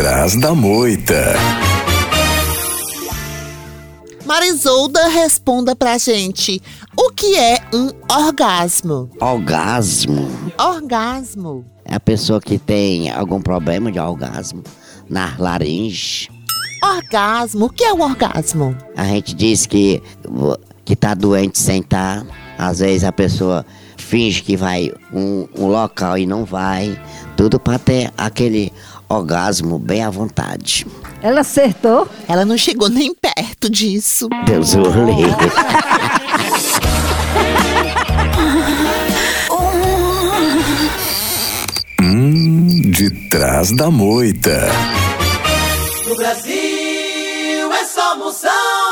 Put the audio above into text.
trás da moita. Marisolda, responda pra gente. O que é um orgasmo? Orgasmo Orgasmo. é a pessoa que tem algum problema de orgasmo na laringe. Orgasmo. O que é o orgasmo? A gente diz que, que tá doente sem estar. Às vezes a pessoa finge que vai um, um local e não vai. Tudo para ter aquele orgasmo bem à vontade. Ela acertou? Ela não chegou nem perto disso. Deus o livre. hum, de trás da moita. No Brasil é só moção.